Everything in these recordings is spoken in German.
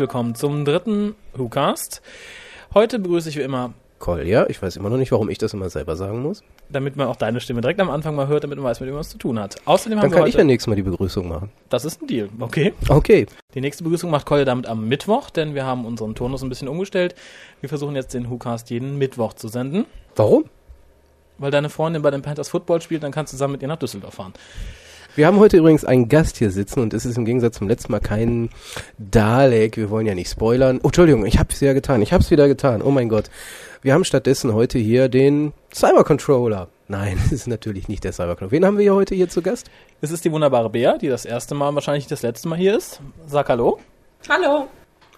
Willkommen zum dritten WhoCast. Heute begrüße ich wie immer Kolja. Ich weiß immer noch nicht, warum ich das immer selber sagen muss. damit man auch deine Stimme direkt am Anfang mal hört, damit man weiß, mit wem man es zu tun hat. Außerdem haben Dann wir kann heute, ich ja nächstes Mal die Begrüßung machen. das ist ein Deal, okay. Okay. Die nächste Begrüßung macht Kolja damit am Mittwoch, denn wir haben unseren Turnus ein bisschen umgestellt. Wir versuchen jetzt den WhoCast jeden Mittwoch zu senden. Warum? Weil deine Freundin bei den Panthers Football spielt, dann kannst du zusammen mit ihr nach Düsseldorf fahren. Wir haben heute übrigens einen Gast hier sitzen und es ist im Gegensatz zum letzten Mal kein Dalek. Wir wollen ja nicht spoilern. Oh, Entschuldigung, ich habe es ja getan. Ich habe es wieder getan. Oh mein Gott. Wir haben stattdessen heute hier den Cybercontroller. Nein, es ist natürlich nicht der Cybercontroller. Wen haben wir hier heute hier zu Gast? Es ist die wunderbare Bea, die das erste Mal, wahrscheinlich das letzte Mal hier ist. Sag Hallo. Hallo.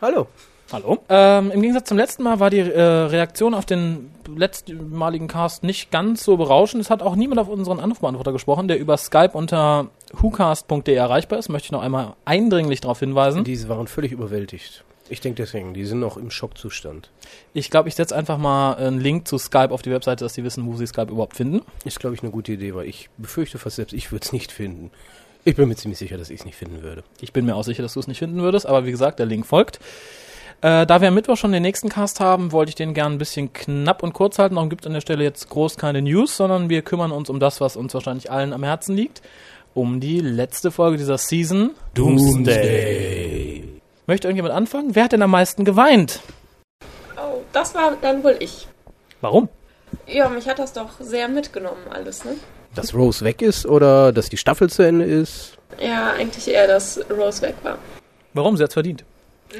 Hallo. Hallo. Ähm, Im Gegensatz zum letzten Mal war die äh, Reaktion auf den letztmaligen Cast nicht ganz so berauschend. Es hat auch niemand auf unseren Anrufbeantworter gesprochen, der über Skype unter whocast.de erreichbar ist. Möchte ich noch einmal eindringlich darauf hinweisen. Diese waren völlig überwältigt. Ich denke deswegen, die sind noch im Schockzustand. Ich glaube, ich setze einfach mal einen Link zu Skype auf die Webseite, dass die wissen, wo sie Skype überhaupt finden. Ist, glaube ich, eine gute Idee, weil ich befürchte fast selbst, ich würde es nicht finden. Ich bin mir ziemlich sicher, dass ich es nicht finden würde. Ich bin mir auch sicher, dass du es nicht finden würdest, aber wie gesagt, der Link folgt. Äh, da wir am Mittwoch schon den nächsten Cast haben, wollte ich den gern ein bisschen knapp und kurz halten. Darum gibt es an der Stelle jetzt groß keine News, sondern wir kümmern uns um das, was uns wahrscheinlich allen am Herzen liegt. Um die letzte Folge dieser Season. Möchte irgendjemand anfangen? Wer hat denn am meisten geweint? Oh, das war dann wohl ich. Warum? Ja, mich hat das doch sehr mitgenommen alles, ne? Dass Rose weg ist oder dass die Staffel zu Ende ist. Ja, eigentlich eher, dass Rose weg war. Warum? Sie hat's verdient.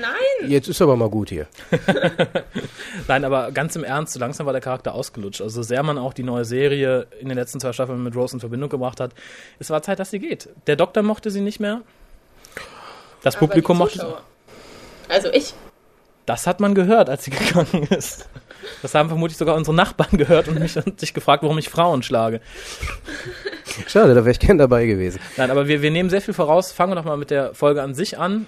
Nein! Jetzt ist aber mal gut hier. Nein, aber ganz im Ernst, so langsam war der Charakter ausgelutscht. Also so sehr man auch die neue Serie in den letzten zwei Staffeln mit Rose in Verbindung gebracht hat, es war Zeit, dass sie geht. Der Doktor mochte sie nicht mehr. Das Aber Publikum mochte sie. Also ich. Das hat man gehört, als sie gegangen ist. Das haben vermutlich sogar unsere Nachbarn gehört und mich und sich gefragt, warum ich Frauen schlage. Schade, da wäre ich gern dabei gewesen. Nein, aber wir, wir nehmen sehr viel voraus. Fangen wir doch mal mit der Folge an sich an.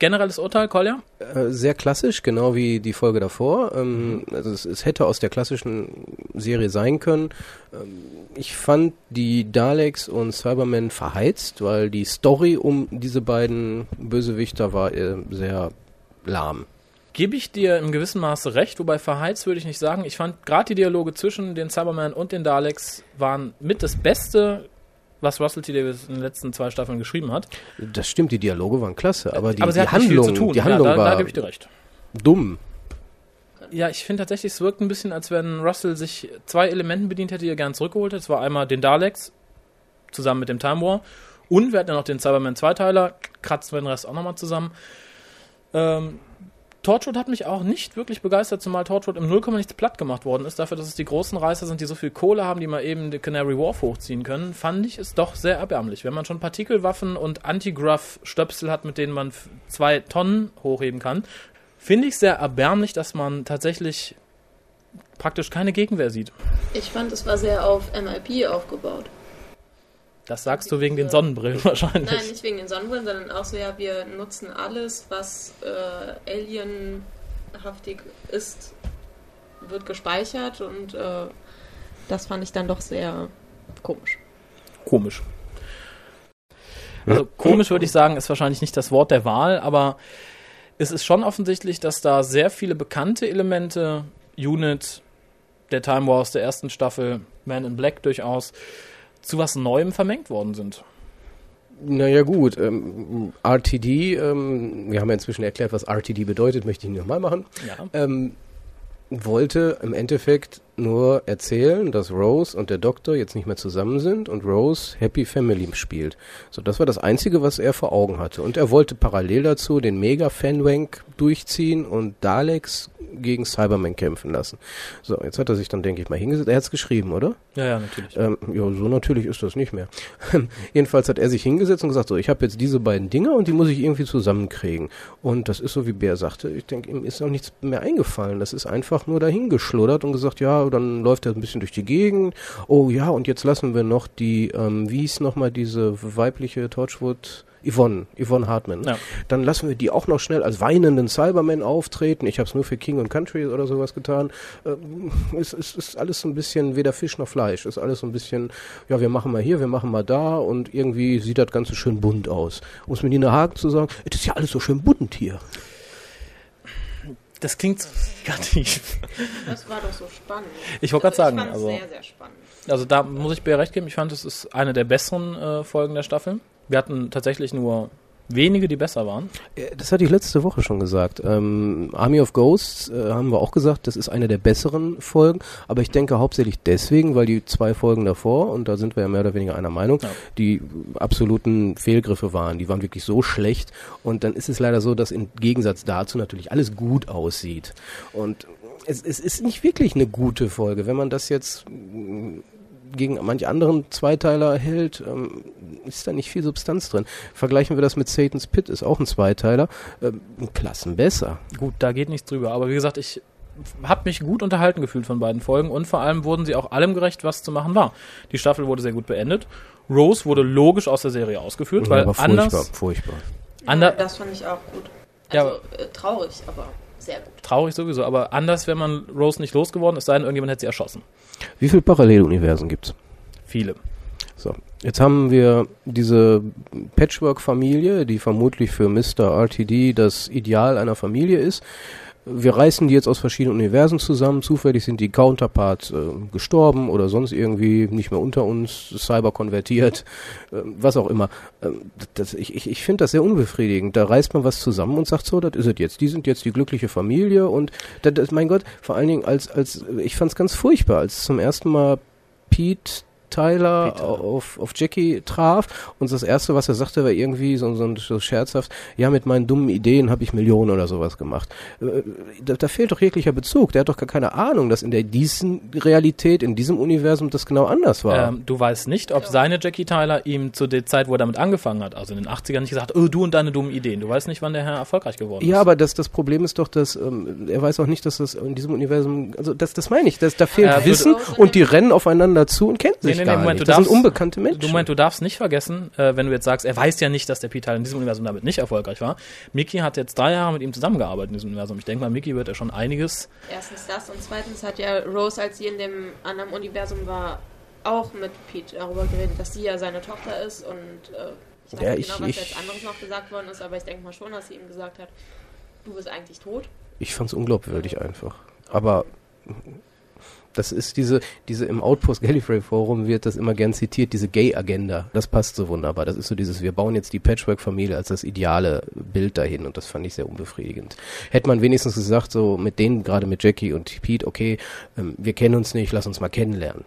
Generelles Urteil, Kolja? Äh, sehr klassisch, genau wie die Folge davor. Ähm, also es, es hätte aus der klassischen Serie sein können. Ähm, ich fand die Daleks und Cybermen verheizt, weil die Story um diese beiden Bösewichter war äh, sehr lahm. Gebe ich dir im gewissen Maße recht, wobei verheizt würde ich nicht sagen. Ich fand gerade die Dialoge zwischen den Cybermen und den Daleks waren mit das Beste, was Russell T. Davis in den letzten zwei Staffeln geschrieben hat. Das stimmt, die Dialoge waren klasse, aber die, aber die Handlung, viel zu tun. die Handlung ja, da, da war gebe ich dir recht. dumm. Ja, ich finde tatsächlich, es wirkt ein bisschen, als wenn Russell sich zwei Elementen bedient hätte, die er gern zurückgeholt hätte. Es war einmal den Daleks zusammen mit dem Time War und wir hatten ja noch den Cyberman Zweiteiler, kratzen wir den Rest auch nochmal zusammen. Ähm, Torchwood hat mich auch nicht wirklich begeistert, zumal Torchwood im Nullkomma nichts platt gemacht worden ist. Dafür, dass es die großen Reißer sind, die so viel Kohle haben, die mal eben die Canary Wharf hochziehen können, fand ich es doch sehr erbärmlich. Wenn man schon Partikelwaffen und Anti-Gruff-Stöpsel hat, mit denen man zwei Tonnen hochheben kann, finde ich sehr erbärmlich, dass man tatsächlich praktisch keine Gegenwehr sieht. Ich fand, es war sehr auf MIP aufgebaut. Das sagst du wegen den Sonnenbrillen wahrscheinlich. Nein, nicht wegen den Sonnenbrillen, sondern auch so, ja, wir nutzen alles, was äh, alienhaftig ist, wird gespeichert und äh, das fand ich dann doch sehr komisch. Komisch. Also komisch würde ich sagen, ist wahrscheinlich nicht das Wort der Wahl, aber es ist schon offensichtlich, dass da sehr viele bekannte Elemente, Unit, der Time Wars der ersten Staffel, Man in Black durchaus, zu was Neuem vermengt worden sind. Naja gut, ähm, RTD, ähm, wir haben ja inzwischen erklärt, was RTD bedeutet, möchte ich nochmal machen, Ja. ähm, wollte im Endeffekt nur erzählen, dass Rose und der Doktor jetzt nicht mehr zusammen sind und Rose Happy Family spielt. So, das war das Einzige, was er vor Augen hatte. Und er wollte parallel dazu den Mega-Fanwank durchziehen und Daleks gegen Cybermen kämpfen lassen. So, jetzt hat er sich dann, denke ich mal, hingesetzt. Er hat es geschrieben, oder? Ja, ja, natürlich. Ähm, ja, so natürlich ist das nicht mehr. Jedenfalls hat er sich hingesetzt und gesagt, so, ich habe jetzt diese beiden Dinge und die muss ich irgendwie zusammenkriegen. Und das ist so, wie Bär sagte, ich denke, ihm ist auch nichts mehr eingefallen. Das ist einfach nur dahingeschluddert und gesagt, ja, dann läuft er ein bisschen durch die Gegend. Oh ja, und jetzt lassen wir noch die, ähm, wie hieß nochmal diese weibliche Torchwood? Yvonne, Yvonne Hartman. Ja. Dann lassen wir die auch noch schnell als weinenden Cyberman auftreten. Ich habe es nur für King und Country oder sowas getan. Ähm, es, es ist alles ein bisschen weder Fisch noch Fleisch. Es ist alles so ein bisschen, ja, wir machen mal hier, wir machen mal da und irgendwie sieht das Ganze schön bunt aus. Um es mit Nina Hagen zu sagen, es ist ja alles so schön bunt hier. Das klingt negativ. Das war doch so spannend. Ich wollte gerade also sagen, also, sehr, sehr spannend. also da muss ich mir recht geben, ich fand, es ist eine der besseren äh, Folgen der Staffel. Wir hatten tatsächlich nur wenige, die besser waren. Äh, das hatte ich letzte Woche schon gesagt. Ähm, Army of Ghosts äh, haben wir auch gesagt, das ist eine der besseren Folgen, aber ich denke hauptsächlich deswegen, weil die zwei Folgen davor, und da sind wir ja mehr oder weniger einer Meinung, ja. die absoluten Fehlgriffe waren. Die waren wirklich so schlecht und dann ist es leider so, dass im Gegensatz dazu natürlich alles gut aussieht. Und es, es ist nicht wirklich eine gute Folge. Wenn man das jetzt gegen manche anderen Zweiteiler hält, ähm, ist da nicht viel Substanz drin. Vergleichen wir das mit Satan's Pit, ist auch ein Zweiteiler, ähm, Klassen besser. Gut, da geht nichts drüber. Aber wie gesagt, ich habe mich gut unterhalten gefühlt von beiden Folgen und vor allem wurden sie auch allem gerecht, was zu machen war. Die Staffel wurde sehr gut beendet. Rose wurde logisch aus der Serie ausgeführt, ja, weil aber furchtbar, anders, furchtbar. Ja, das fand ich auch gut. Also ja, äh, traurig, aber sehr gut. Traurig sowieso, aber anders wäre man Rose nicht losgeworden, es sei denn, irgendjemand hätte sie erschossen. Wie viele Paralleluniversen gibt's? Viele. So, jetzt haben wir diese Patchwork-Familie, die vermutlich für Mr. RTD das Ideal einer Familie ist. Wir reißen die jetzt aus verschiedenen Universen zusammen. Zufällig sind die Counterparts äh, gestorben oder sonst irgendwie nicht mehr unter uns, cyber konvertiert, äh, was auch immer. Äh, das, ich ich, ich finde das sehr unbefriedigend. Da reißt man was zusammen und sagt so, das ist es jetzt. Die sind jetzt die glückliche Familie und das, das, mein Gott, vor allen Dingen als, als ich fand es ganz furchtbar, als zum ersten Mal Pete Tyler auf, auf Jackie traf und das erste, was er sagte, war irgendwie so, so, so scherzhaft, ja, mit meinen dummen Ideen habe ich Millionen oder sowas gemacht. Äh, da, da, fehlt doch jeglicher Bezug. Der hat doch gar keine Ahnung, dass in der diesen Realität, in diesem Universum das genau anders war. Ähm, du weißt nicht, ob seine Jackie Tyler ihm zu der Zeit, wo er damit angefangen hat, also in den 80ern nicht gesagt, oh, du und deine dummen Ideen. Du weißt nicht, wann der Herr erfolgreich geworden ist. Ja, aber das, das Problem ist doch, dass ähm, er weiß auch nicht, dass das in diesem Universum, also das, das meine ich, dass, da fehlt äh, Wissen und die rennen aufeinander zu und kennen sich nee, nee, nee, Moment, nicht. das darfst, sind unbekannte Menschen. Du meinst, du darfst nicht vergessen, äh, wenn du jetzt sagst, er weiß ja nicht, dass der Peter in diesem Universum damit nicht erfolgreich war. Mickey hat jetzt drei Jahre mit ihm zusammengearbeitet in diesem Universum. Ich denke mal, Mickey wird ja schon einiges. Erstens das und zweitens hat ja Rose, als sie in dem anderen Universum war, auch mit Pete darüber geredet, dass sie ja seine Tochter ist und äh, ich weiß ja, nicht genau, was jetzt anderes noch gesagt worden ist, aber ich denke mal schon, dass sie ihm gesagt hat, du bist eigentlich tot. Ich fand es unglaubwürdig einfach. Aber das ist diese, diese im Outpost Gallifrey Forum wird das immer gern zitiert, diese Gay-Agenda. Das passt so wunderbar. Das ist so dieses, wir bauen jetzt die Patchwork-Familie als das ideale Bild dahin und das fand ich sehr unbefriedigend. Hätte man wenigstens gesagt, so mit denen, gerade mit Jackie und Pete, okay, ähm, wir kennen uns nicht, lass uns mal kennenlernen.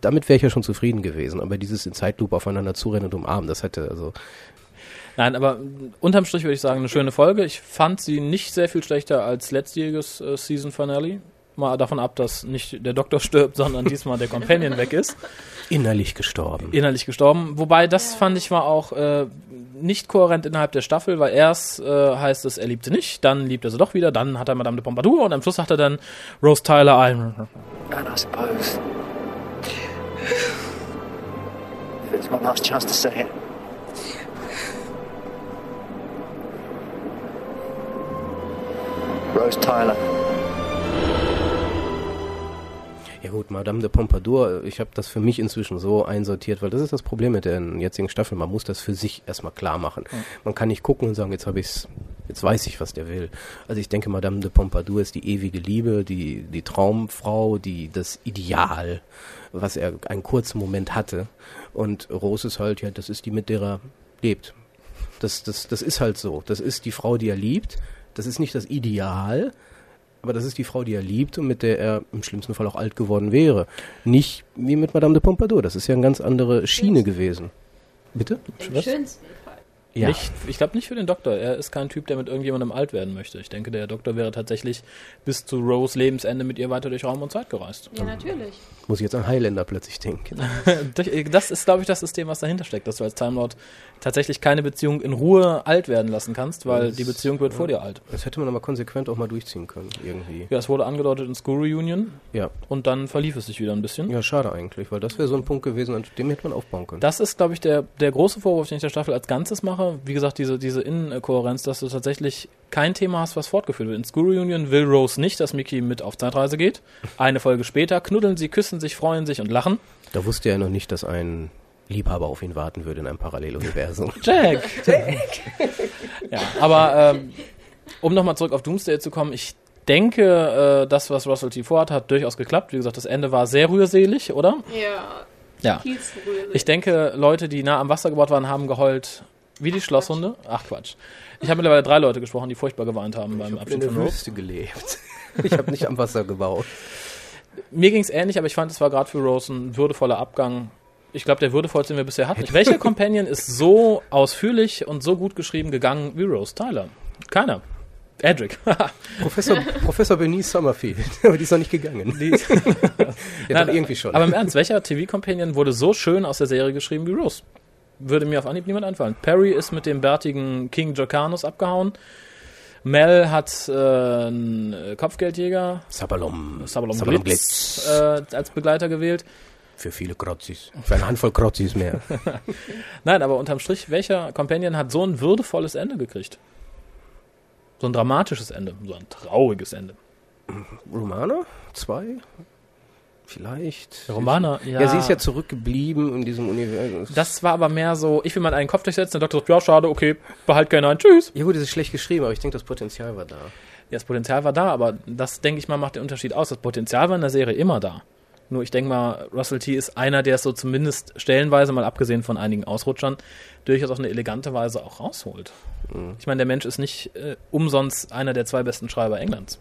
Damit wäre ich ja schon zufrieden gewesen, aber dieses in Zeitlupe aufeinander zurennen und umarmen, das hätte also Nein, aber unterm Strich würde ich sagen, eine schöne Folge. Ich fand sie nicht sehr viel schlechter als letztjähriges äh, Season Finale. Mal davon ab, dass nicht der Doktor stirbt, sondern diesmal der Companion weg ist. Innerlich gestorben. Innerlich gestorben. Wobei, das fand ich war auch äh, nicht kohärent innerhalb der Staffel, weil erst äh, heißt es, er liebte nicht, dann liebt er sie doch wieder, dann hat er Madame de Pompadour und am Schluss sagt er dann Rose Tyler ein. And I suppose it's my last chance to say it. Rose Tyler. Ja gut, Madame de Pompadour, ich habe das für mich inzwischen so einsortiert, weil das ist das Problem mit der jetzigen Staffel. Man muss das für sich erstmal klar machen. Ja. Man kann nicht gucken und sagen, jetzt habe ich's, jetzt weiß ich, was der will. Also ich denke, Madame de Pompadour ist die ewige Liebe, die, die Traumfrau, die, das Ideal, was er einen kurzen Moment hatte. Und Rose ist halt, ja, das ist die, mit der er lebt. Das, das, das ist halt so. Das ist die Frau, die er liebt. Das ist nicht das Ideal, aber das ist die Frau, die er liebt und mit der er im schlimmsten Fall auch alt geworden wäre. Nicht wie mit Madame de Pompadour. Das ist ja eine ganz andere Schiene gewesen. Bitte? Im schönsten. Ja. Nicht, ich glaube nicht für den Doktor. Er ist kein Typ, der mit irgendjemandem alt werden möchte. Ich denke, der Doktor wäre tatsächlich bis zu Rose Lebensende mit ihr weiter durch Raum und Zeit gereist. Ja, natürlich. Muss ich jetzt an Highlander plötzlich denken. Das ist, glaube ich, das System, was dahinter steckt, dass du als Time Lord tatsächlich keine Beziehung in Ruhe alt werden lassen kannst, weil Das- die Beziehung wird vor dir alt. Das hätte man aber konsequent auch mal durchziehen können, irgendwie. Ja, es wurde angedeutet in School Reunion Ja, und dann verlief es sich wieder ein bisschen. ja schade eigentlich, weil das wäre so ein Punkt gewesen, an dem hätte man aufbauen können. Das ist, glaube ich, der, der große Vorwurf, den ich der Staffel als Ganzes mache. Wie gesagt, diese, diese Inkohärenz, dass du tatsächlich kein Thema hast, was fortgeführt wird. In School Reunion will Rose nicht, dass Mickey mit auf Zeitreise geht. Eine Folge später knuddeln sie, küssen sich, freuen sich und lachen. Da wusste er noch nicht, dass ein Liebhaber auf ihn warten würde in einem Paralleluniversum. Jack! ja, aber ähm, um nochmal zurück auf Doomsday zu kommen, ich denke, äh, das, was Russell T. vorhat, hat durchaus geklappt. Wie gesagt, das Ende war sehr rührselig, oder? Ja, Ja. Ich denke, Leute, die nah am Wasser gebaut waren, haben geheult wie die Schlosshunde. Ach Quatsch. Ich habe mittlerweile drei Leute gesprochen, die furchtbar geweint haben beim in Abschied der von Rose. Wüste gelebt. Ich habe nicht am Wasser gebaut. Mir ging es ähnlich, aber ich fand, es war gerade für Rose ein würdevoller Abgang. Ich glaube, der würdevollste, den wir bisher hatten. Welcher Companion ist so ausführlich und so gut geschrieben gegangen wie Rose Tyler? Keiner. Edric. Professor, Professor Bernice Summerfield, aber die ist noch nicht gegangen. Die- ja, Nein, irgendwie schon. Aber im Ernst, welcher TV-Companion wurde so schön aus der Serie geschrieben wie Rose? Würde mir auf Anhieb niemand einfallen. Perry ist mit dem bärtigen King Jocanus abgehauen. Mel hat äh, einen Kopfgeldjäger, Sabalom, Sabalom, Sabalom Blitz, Blitz. äh, als Begleiter gewählt. Für viele Krotzis. Für eine Handvoll Krotzis mehr. Nein, aber unterm Strich, welcher Companion hat so ein würdevolles Ende gekriegt? So ein dramatisches Ende, so ein trauriges Ende. Romana? Zwei? Vielleicht. Romana, ja. Ja. sie ist ja zurückgeblieben in diesem Universum. Das war aber mehr so, ich will mal einen Kopf durchsetzen, der Doktor sagt, ja, schade, okay, behalt keinen ein, tschüss. ja gut, es ist schlecht geschrieben, aber ich denke, das Potenzial war da. Ja, das Potenzial war da, aber das, denke ich mal, macht den Unterschied aus. Das Potenzial war in der Serie immer da. Nur ich denke mal, Russell T. ist einer, der es so zumindest stellenweise, mal abgesehen von einigen Ausrutschern, durchaus auf eine elegante Weise auch rausholt. Mhm. Ich meine, der Mensch ist nicht äh, umsonst einer der zwei besten Schreiber Englands.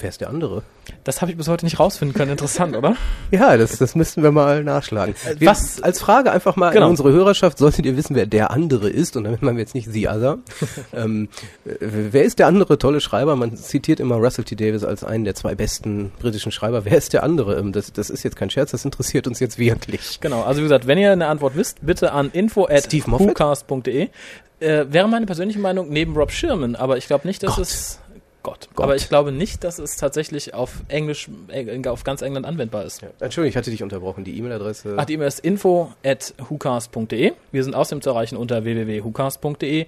Wer ist der andere? Das habe ich bis heute nicht rausfinden können. Interessant, oder? Ja, das, das müssten wir mal nachschlagen. Wir, was- Als Frage einfach mal Genau. an unsere Hörerschaft, solltet ihr wissen, wer der andere ist, und damit meinen wir jetzt nicht The Other. ähm, äh, wer ist der andere tolle Schreiber? Man zitiert immer Russell T. Davis als einen der zwei besten britischen Schreiber. Wer ist der andere? Ähm, das, das ist jetzt kein Scherz, das interessiert uns jetzt wirklich. Genau, also wie gesagt, wenn ihr eine Antwort wisst, bitte an info at. Äh, wäre meine persönliche Meinung neben Rob Sherman, aber ich glaube nicht, dass Gott. es Gott. Gott. Aber ich glaube nicht, dass es tatsächlich auf Englisch, äh, auf ganz England anwendbar ist. Entschuldigung, ich hatte dich unterbrochen. Die E-Mail-Adresse. Ach, die E-Mail ist info at whocast.de. Wir sind außerdem zu erreichen unter www.whocast.de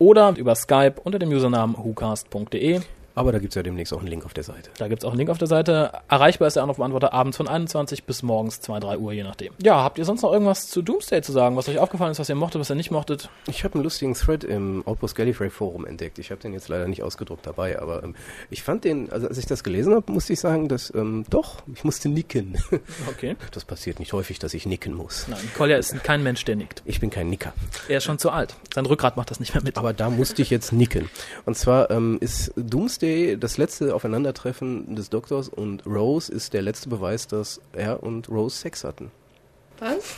oder über Skype unter dem Usernamen whocast.de. Aber da gibt's ja demnächst auch einen Link auf der Seite. Da gibt's auch einen Link auf der Seite. Erreichbar ist der Anrufbeantworter abends von 21 bis morgens 2, 3 Uhr, je nachdem. Ja, habt ihr sonst noch irgendwas zu Doomsday zu sagen, was euch aufgefallen ist, was ihr mochtet, was ihr nicht mochtet? Ich habe einen lustigen Thread im Outpost Gallifrey Forum entdeckt. Ich habe den jetzt leider nicht ausgedruckt dabei, aber ähm, ich fand den, also als ich das gelesen habe, musste ich sagen, dass ähm, doch, ich musste nicken. Okay. Das passiert nicht häufig, dass ich nicken muss. Nein, Kolja ist kein Mensch, der nickt. Ich bin kein Nicker. Er ist schon zu alt. Sein Rückgrat macht das nicht mehr mit. Aber da musste ich jetzt nicken. Und zwar ähm, ist Doomsday das letzte Aufeinandertreffen des Doktors und Rose ist der letzte Beweis, dass er und Rose Sex hatten. Was?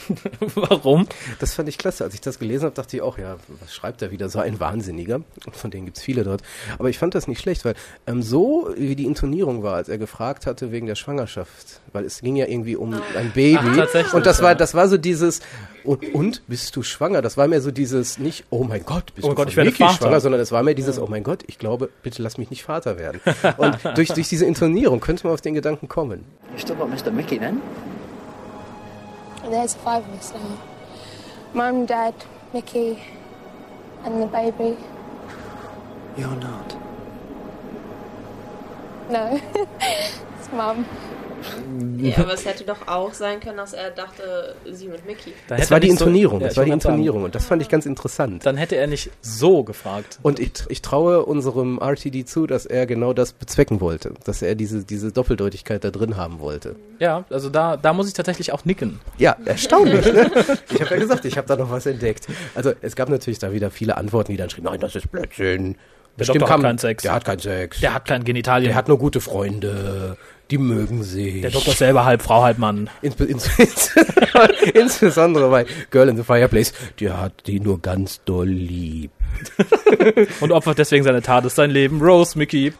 Warum? Das fand ich klasse. Als ich das gelesen habe, dachte ich auch, ja, was schreibt er wieder? So ein Wahnsinniger. Und von denen gibt's viele dort. Aber ich fand das nicht schlecht, weil ähm, so wie die Intonierung war, als er gefragt hatte wegen der Schwangerschaft, weil es ging ja irgendwie um ein Baby. Ach, tatsächlich, und das ja. war, das war so dieses, und, und bist du schwanger? Das war mehr so dieses, nicht, oh mein Gott, bist Oh du Gott, ich werde Vater. schwanger, sondern es war mehr dieses, oh mein Gott, ich glaube, bitte lass mich nicht Vater werden. Und durch, durch diese Intonierung könnte man auf den Gedanken kommen. You still got Mr. Mickey then? There's five of us now. Mum, Dad, Mickey, and the baby. You're not. No, it's Mum. Ja, aber es hätte doch auch sein können, dass er dachte, sie mit Mickey. Da Das hätte war die nicht so- Intonierung, Ja, das ich war die gerade sagen, Intonierung. Und das fand ich ganz interessant. Dann hätte er nicht so gefragt. Und ich, ich traue unserem RTD zu, dass er genau das bezwecken wollte. Dass er diese, diese Doppeldeutigkeit da drin haben wollte. Ja, also da, da muss ich tatsächlich auch nicken. Ja, erstaunlich. ne? Ich habe ja gesagt, ich habe da noch was entdeckt. Also es gab natürlich da wieder viele Antworten, die dann schrieben, nein, das ist Blödsinn. Der Doktor hat keinen Sex. Der hat keinen Sex. Der hat keinen Genitalien. Der hat nur gute Freunde. Die mögen sich. Der Doktor ist selber halb Frau, halb Mann. Insbe ins ins insbesondere bei Girl in the Fireplace. Die hat die nur ganz doll lieb. Und opfert deswegen seine Tat ist sein Leben. Rose, Mickey.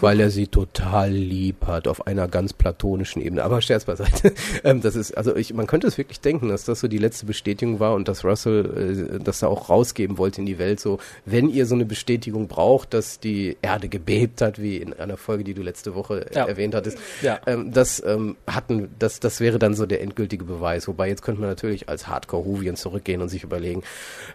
Weil er sie total lieb hat, auf einer ganz platonischen Ebene. Aber Scherz beiseite. Ähm, das ist, also ich, man könnte es wirklich denken, dass das so die letzte Bestätigung war und dass Russell äh, das da auch rausgeben wollte in die Welt. So, wenn ihr so eine Bestätigung braucht, dass die Erde gebebt hat, wie in einer Folge, die du letzte Woche Ja. erwähnt hattest, Ja. ähm, das ähm, hatten, das, das wäre dann so der endgültige Beweis. Wobei jetzt könnte man natürlich als Hardcore-Huvien zurückgehen und sich überlegen,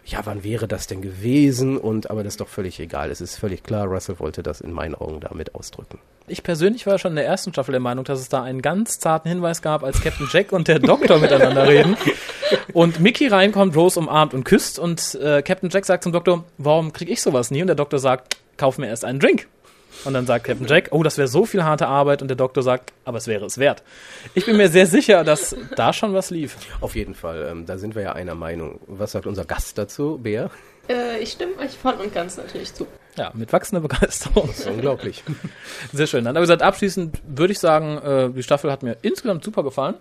ja, wann wäre das denn gewesen? Und aber das ist doch völlig egal. Es ist völlig klar, Russell wollte das in meinen Augen damit ausdrücken. Ich persönlich war schon in der ersten Staffel der Meinung, dass es da einen ganz zarten Hinweis gab, als Captain Jack und der Doktor miteinander reden. Und Mickey reinkommt, Rose umarmt und küsst und äh, Captain Jack sagt zum Doktor, warum krieg ich sowas nie? Und der Doktor sagt, kauf mir erst einen Drink. Und dann sagt Captain Jack, oh, das wäre so viel harte Arbeit. Und der Doktor sagt, aber es wäre es wert. Ich bin mir sehr sicher, dass da schon was lief. Auf jeden Fall, ähm, da sind wir ja einer Meinung. Was sagt unser Gast dazu, Bea? Äh, ich stimme euch voll und ganz natürlich zu. Ja, mit wachsender Begeisterung. Das ist unglaublich. Sehr schön. Dann aber gesagt, abschließend würde ich sagen, äh, die Staffel hat mir insgesamt super gefallen.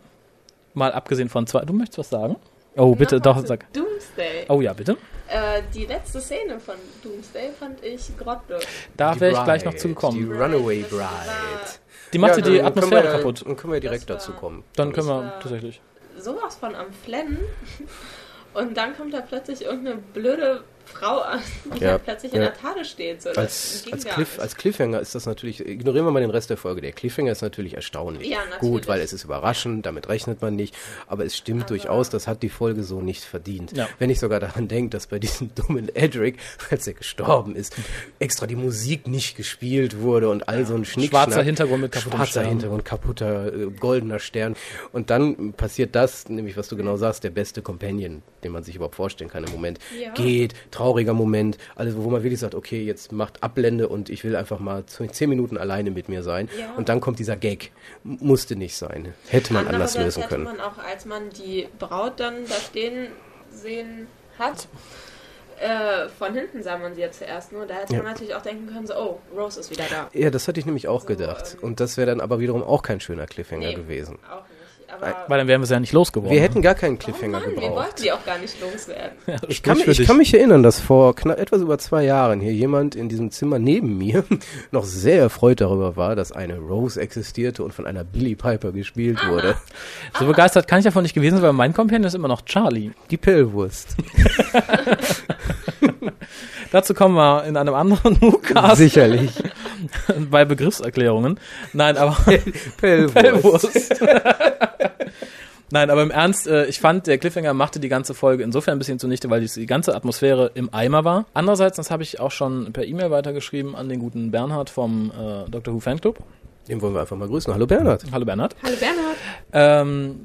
Mal abgesehen von zwei. Du möchtest was sagen? Oh, bitte, Noch doch, sag. Doomsday. Oh ja, bitte. Äh, die letzte Szene von Doomsday fand ich grottig. Da wäre ich gleich noch zugekommen. Die Runaway Bride. Die macht Ja, die Atmosphäre wir, kaputt. Dann können wir direkt dazu kommen. Dann können wir tatsächlich. Sowas von am Flennen. Und dann kommt da plötzlich irgendeine blöde Frau an, die Ja, halt plötzlich in ja. der Tade steht. So, das Als, als, gar Cliff, nicht. als Cliffhanger ist das natürlich, ignorieren wir mal den Rest der Folge. Der Cliffhanger ist natürlich erstaunlich. Ja, natürlich. Gut, weil es ist überraschend, damit rechnet man nicht. Aber es stimmt Aber- durchaus, das hat die Folge so nicht verdient. Ja. Wenn ich sogar daran denke, dass bei diesem dummen Edric, als er gestorben ist, extra die Musik nicht gespielt wurde und all so ein Schnickschnack. Schwarzer Hintergrund mit kaputtem Schwarzer Stern. Hintergrund, kaputter, äh, goldener Stern. Und dann passiert das, nämlich was du genau sagst, der beste Companion, den man sich überhaupt vorstellen kann im Moment. Ja. Geht, trauriger Moment, alles, wo man wirklich sagt, okay, jetzt macht Ablende und ich will einfach mal zehn Minuten alleine mit mir sein. Ja. Und dann kommt dieser Gag. Musste nicht sein. Hätte man anders lösen hätte können. man auch, als man die Braut dann da stehen sehen hat, äh, von hinten sah man sie ja zuerst nur. Da hätte Ja. man natürlich auch denken können, so, oh, Rose ist wieder da. Ja, das hatte ich nämlich auch So, gedacht. ähm, Und das wäre dann aber wiederum auch kein schöner Cliffhanger Nee. gewesen. Auch nicht. Aber Weil dann wären wir es ja nicht losgeworden. Wir hätten gar keinen oh Cliffhanger Mann, wir gebraucht. wollten die auch gar nicht loswerden. Ich kann, ich kann mich erinnern, dass vor knapp etwas über zwei Jahren hier jemand in diesem Zimmer neben mir noch sehr erfreut darüber war, dass eine Rose existierte und von einer Billy Piper gespielt wurde. So begeistert kann ich davon nicht gewesen sein, weil mein Companion ist immer noch Charlie. Die Pellwurst. Dazu kommen wir in einem anderen Lukas Sicherlich. bei Begriffserklärungen. Nein, aber Pellwurst. Pellwurst. Nein, aber im Ernst, äh, ich fand, der Cliffhanger machte die ganze Folge insofern ein bisschen zunichte, weil die ganze Atmosphäre im Eimer war. Andererseits, das habe ich auch schon per E-Mail weitergeschrieben an den guten Bernhard vom äh, Dr. Who Fanclub. Den wollen wir einfach mal grüßen. Hallo Bernhard. Hallo Bernhard. Hallo Bernhard. ähm,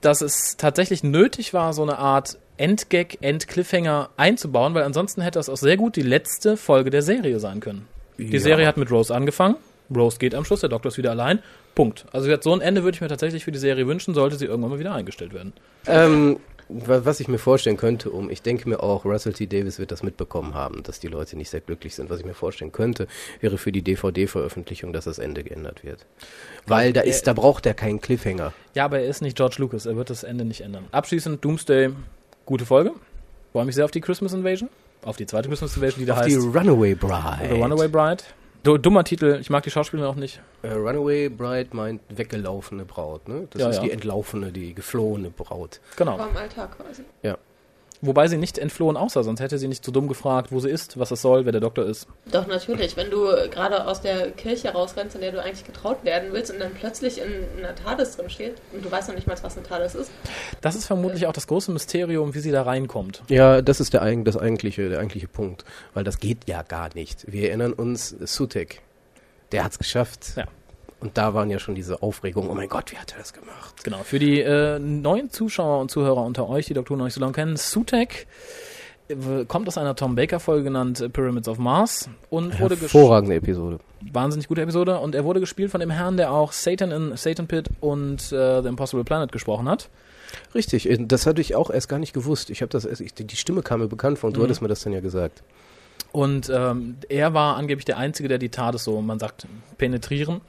dass es tatsächlich nötig war, so eine Art Endgag, Endcliffhanger einzubauen, weil ansonsten hätte das auch sehr gut die letzte Folge der Serie sein können. Die Ja. Serie hat mit Rose angefangen. Rose geht am Schluss, der Doktor ist wieder allein. Punkt. Also gesagt, so ein Ende würde ich mir tatsächlich für die Serie wünschen, sollte sie irgendwann mal wieder eingestellt werden. Ähm, wa- was ich mir vorstellen könnte, um, ich denke mir auch, Russell T. Davis wird das mitbekommen haben, dass die Leute nicht sehr glücklich sind. Was ich mir vorstellen könnte, wäre für die DVD-Veröffentlichung, dass das Ende geändert wird. Weil da ist, da braucht er keinen Cliffhanger. Ja, aber er ist nicht George Lucas, er wird das Ende nicht ändern. Abschließend Doomsday, gute Folge. Freue mich sehr auf die Christmas Invasion. Auf die zweite Christmas Invasion, die da Auf die heißt Runaway Bride. The Runaway Bride. Du, dummer Titel, ich mag die Schauspielerin auch nicht. Äh, Runaway Bride meint weggelaufene Braut, ne? Das Ja, ist ja. die entlaufene, die geflohene Braut. Genau. Vom Alltag quasi. Wobei sie nicht entflohen aussah, sonst hätte sie nicht so dumm gefragt, wo sie ist, was es soll, wer der Doktor ist. Doch, natürlich. Wenn du gerade aus der Kirche rausrennst, in der du eigentlich getraut werden willst und dann plötzlich in einer TARDIS drin steht und du weißt noch nicht mal, was eine TARDIS ist. Das ist vermutlich auch das große Mysterium, wie sie da reinkommt. Ja, das ist der, das eigentliche, der eigentliche Punkt. Weil das geht ja gar nicht. Wir erinnern uns, Sutek, der hat's geschafft. Ja. Und da waren ja schon diese Aufregungen, oh mein Gott, wie hat er das gemacht? Genau. Für die äh, neuen Zuschauer und Zuhörer unter euch, die Doktor noch nicht so lange kennen, Sutek kommt aus einer Tom Baker Folge genannt äh, Pyramids of Mars und wurde Hervorragende Episode. wahnsinnig gute Episode und er wurde gespielt von dem Herrn, der auch Satan in Satan Pit und äh, The Impossible Planet gesprochen hat. Richtig, äh, das hatte ich auch erst gar nicht gewusst. Ich habe das, erst- ich, die Stimme kam mir bekannt vor und du Mhm. hattest mir das dann ja gesagt. Und ähm, er war angeblich der Einzige, der die TARDIS so, man sagt, penetrieren,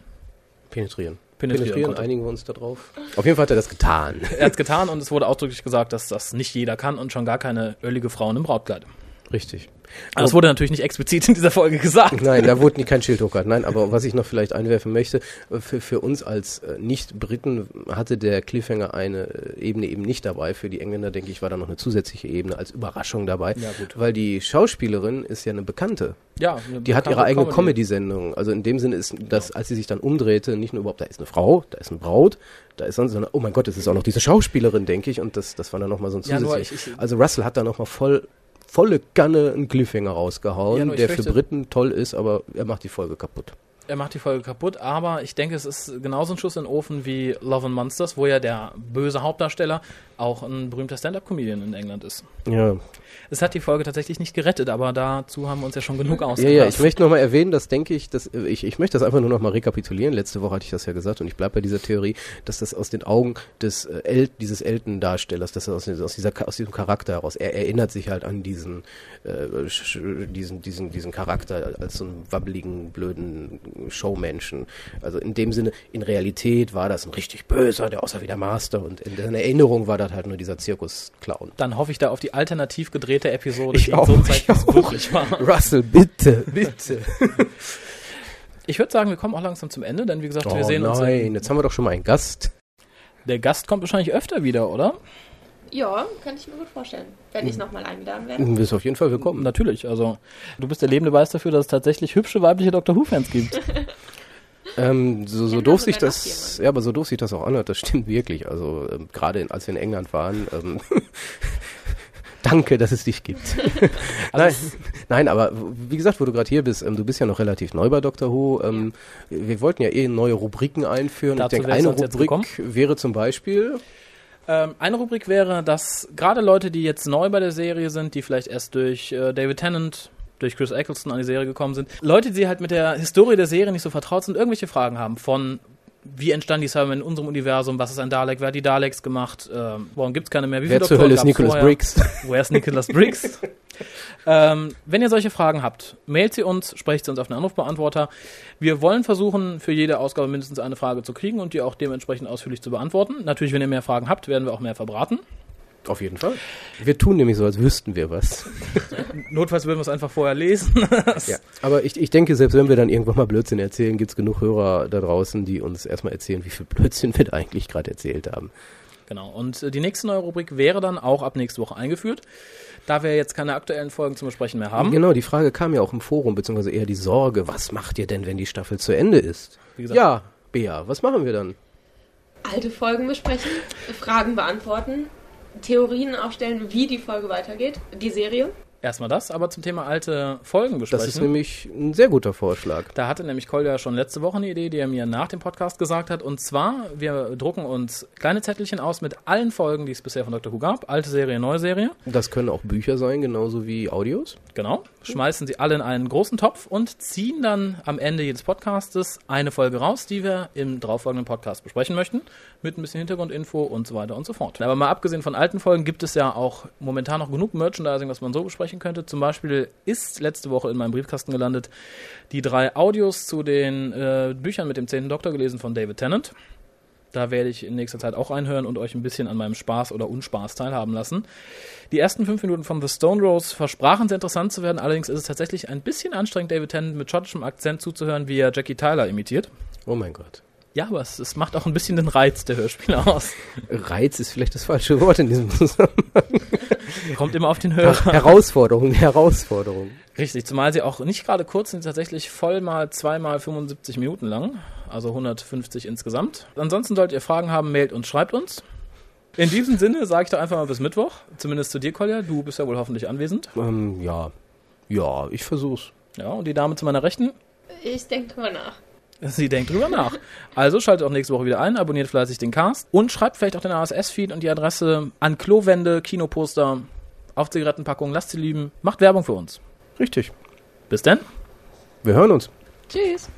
Penetrieren. penetrieren, Penetrieren, einigen wir uns da drauf. Auf jeden Fall hat er das getan. Er hat es getan und es wurde ausdrücklich gesagt, dass das nicht jeder kann und schon gar keine ölige Frauen im Brautkleid. Richtig. Aber das wurde natürlich nicht explizit in dieser Folge gesagt. Nein, da wurde kein Schild hochgehalten. Nein, aber was ich noch vielleicht einwerfen möchte, für, für uns als äh, Nicht-Briten hatte der Cliffhanger eine äh, Ebene eben nicht dabei. Für die Engländer, denke ich, war da noch eine zusätzliche Ebene als Überraschung dabei. Ja, gut. Weil die Schauspielerin ist ja eine Bekannte. Ja, Die hat ihre eigene Comedy-Sendung. Also in dem Sinne ist das, als sie sich dann umdrehte, nicht nur überhaupt, da ist eine Frau, da ist eine Braut, da ist sonst, sondern, oh mein Gott, es ist auch noch diese Schauspielerin, denke ich. Und das, das war dann nochmal so ein Ja, zusätzliches. ich- ich- also Russell hat da nochmal voll, volle Kanne einen Cliffhanger rausgehauen, Ja, der für Briten toll ist, aber er macht die Folge kaputt. Er macht die Folge kaputt, aber ich denke, es ist genauso ein Schuss in den Ofen wie Love and Monsters, wo ja der böse Hauptdarsteller auch ein berühmter Stand-Up-Comedian in England ist. Ja. Es hat die Folge tatsächlich nicht gerettet, aber dazu haben wir uns ja schon genug Ja, ausgelassen. ja, ich möchte nochmal erwähnen, das denke ich, dass, äh, ich, ich möchte das einfach nur nochmal rekapitulieren. Letzte Woche hatte ich das ja gesagt und ich bleibe bei dieser Theorie, dass das aus den Augen des äh, El dieses Elton-Darstellers, dass das aus, aus, dieser, aus diesem Charakter heraus, er erinnert sich halt an diesen, äh, diesen, diesen, diesen Charakter als so einen wabbeligen, blöden Showmenschen. Also in dem Sinne, in Realität war das ein richtig böser, der aussah wie der Master und in der Erinnerung war das halt nur dieser Zirkus-Clown. Dann hoffe ich da auf die alternativ gedrehte Episode, Ich die auch, so zeigt, wie es wirklich war. Russell, bitte, bitte. Ich würde sagen, wir kommen auch langsam zum Ende, denn wie gesagt, wir Oh sehen uns. nein, jetzt haben wir doch schon mal einen Gast. Der Gast kommt wahrscheinlich öfter wieder, oder? Ja, kann ich mir gut vorstellen. Wenn ich nochmal eingeladen werde. Du bist auf jeden Fall willkommen. Natürlich, also du bist der lebende Beweis dafür, dass es tatsächlich hübsche weibliche Doctor Who-Fans gibt. Ähm, so, so doof also sich das, ja, aber so doof sich das auch anhört, das stimmt wirklich. Also ähm, gerade in- als wir in England waren, ähm, danke, dass es dich gibt. nein, nein, aber wie gesagt, wo du gerade hier bist, ähm, du bist ja noch relativ neu bei Doctor Who. Ähm, wir, wollten ja eh neue Rubriken einführen. Dazu ich denke, eine Rubrik wäre zum Beispiel, Ähm, eine Rubrik wäre, dass gerade Leute, die jetzt neu bei der Serie sind, die vielleicht erst durch äh, David Tennant, durch Chris Eccleston an die Serie gekommen sind, Leute, die halt mit der Historie der Serie nicht so vertraut sind, irgendwelche Fragen haben von wie entstand die Cybermen in unserem Universum, was ist ein Dalek, wer hat die Daleks gemacht, ähm, warum gibt's keine mehr, wie wer zur Hölle ist Nicholas vorher? Briggs? Woher ist Nicholas Briggs? ähm, wenn ihr solche Fragen habt, mailt sie uns, sprecht sie uns auf den Anrufbeantworter. Wir wollen versuchen, für jede Ausgabe mindestens eine Frage zu kriegen und die auch dementsprechend ausführlich zu beantworten. Natürlich, wenn ihr mehr Fragen habt, werden wir auch mehr verbraten. Auf jeden Fall. Wir tun nämlich so, als wüssten wir was. Notfalls würden wir es einfach vorher lesen. Ja. Aber ich, ich denke, selbst wenn wir dann irgendwann mal Blödsinn erzählen, gibt es genug Hörer da draußen, die uns erstmal erzählen, wie viel Blödsinn wir da eigentlich gerade erzählt haben. Genau. Und äh, die nächste neue Rubrik wäre dann auch ab nächste Woche eingeführt. Da wir jetzt keine aktuellen Folgen zum Besprechen mehr haben. Genau, die Frage kam ja auch im Forum, beziehungsweise eher die Sorge, was macht ihr denn, wenn die Staffel zu Ende ist? Wie gesagt, Ja, Bea, was machen wir dann? Alte Folgen besprechen, Fragen beantworten, Theorien aufstellen, wie die Folge weitergeht, die Serie. Erstmal das, aber zum Thema alte Folgen Das besprechen. ist nämlich ein sehr guter Vorschlag. Da hatte nämlich Kolja schon letzte Woche eine Idee, die er mir nach dem Podcast gesagt hat. Und zwar, wir drucken uns kleine Zettelchen aus mit allen Folgen, die es bisher von Dr. Who gab. Alte Serie, neue Serie. Das können auch Bücher sein, genauso wie Audios. Genau. Schmeißen sie alle in einen großen Topf und ziehen dann am Ende jedes Podcastes eine Folge raus, die wir im darauffolgenden Podcast besprechen möchten. Mit ein bisschen Hintergrundinfo und so weiter und so fort. Aber mal abgesehen von alten Folgen gibt es ja auch momentan noch genug Merchandising, was man so besprechen könnte. Zum Beispiel ist letzte Woche in meinem Briefkasten gelandet die drei Audios zu den äh, Büchern mit dem zehnten Doktor gelesen von David Tennant. Da werde ich in nächster Zeit auch reinhören und euch ein bisschen an meinem Spaß oder Unspaß teilhaben lassen. Die ersten fünf Minuten von The Stone Rose versprachen sehr interessant zu werden, allerdings ist es tatsächlich ein bisschen anstrengend, David Tennant mit schottischem Akzent zuzuhören, wie er Jackie Tyler imitiert. Oh mein Gott. Ja, aber es, es macht auch ein bisschen den Reiz der Hörspiele aus. Reiz ist vielleicht das falsche Wort in diesem Zusammenhang. Kommt immer auf den Hörer. Herausforderung, Herausforderung. Richtig, zumal sie auch nicht gerade kurz sind, tatsächlich voll mal zweimal 75 Minuten lang, also 150 insgesamt. Ansonsten solltet ihr Fragen haben, mailt uns, schreibt uns. In diesem Sinne sage ich doch einfach mal bis Mittwoch, zumindest zu dir, Kolja. Du bist ja wohl hoffentlich anwesend. Ähm, ja. Ja, ich versuch's. Ja, und die Dame zu meiner Rechten, Ich denke drüber nach. Sie denkt drüber nach. Also schaltet auch nächste Woche wieder ein, abonniert fleißig den Cast und schreibt vielleicht auch den ASS-Feed und die Adresse an Klowände, Kinoposter, auf Zigarettenpackungen. Lasst sie lieben. Macht Werbung für uns. Richtig. Bis dann. Wir hören uns. Tschüss.